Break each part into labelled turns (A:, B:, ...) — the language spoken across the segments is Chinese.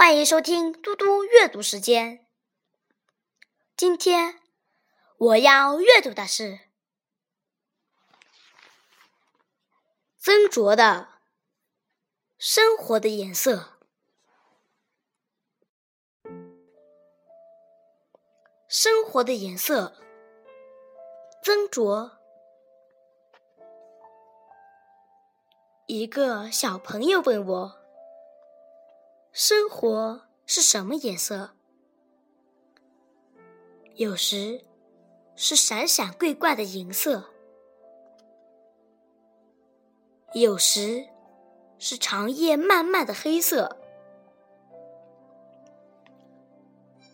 A: 欢迎收听嘟嘟阅读时间。今天我要阅读的是曾卓的《生活的颜色》。生活的颜色，曾卓。一个小朋友问我。生活是什么颜色？有时是闪闪桂冠的银色，有时是长夜漫漫的黑色，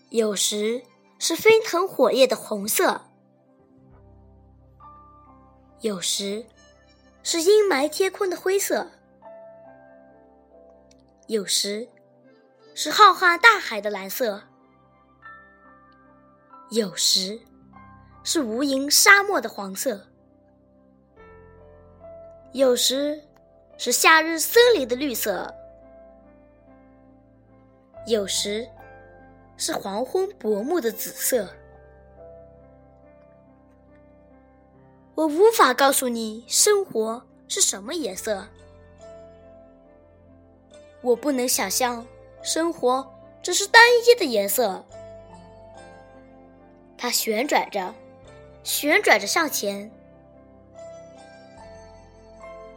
A: 有时是飞腾火焰的红色，有时是阴霾天空的灰色，有时。是浩瀚大海的蓝色，有时是无垠沙漠的黄色，有时是夏日森林的绿色，有时是黄昏薄暮的紫色。我无法告诉你生活是什么颜色，我不能想象。生活只是单一的颜色，它旋转着，旋转着向前，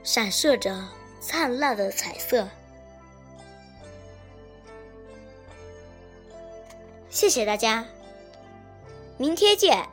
A: 闪烁着灿烂的彩色。谢谢大家，明天见。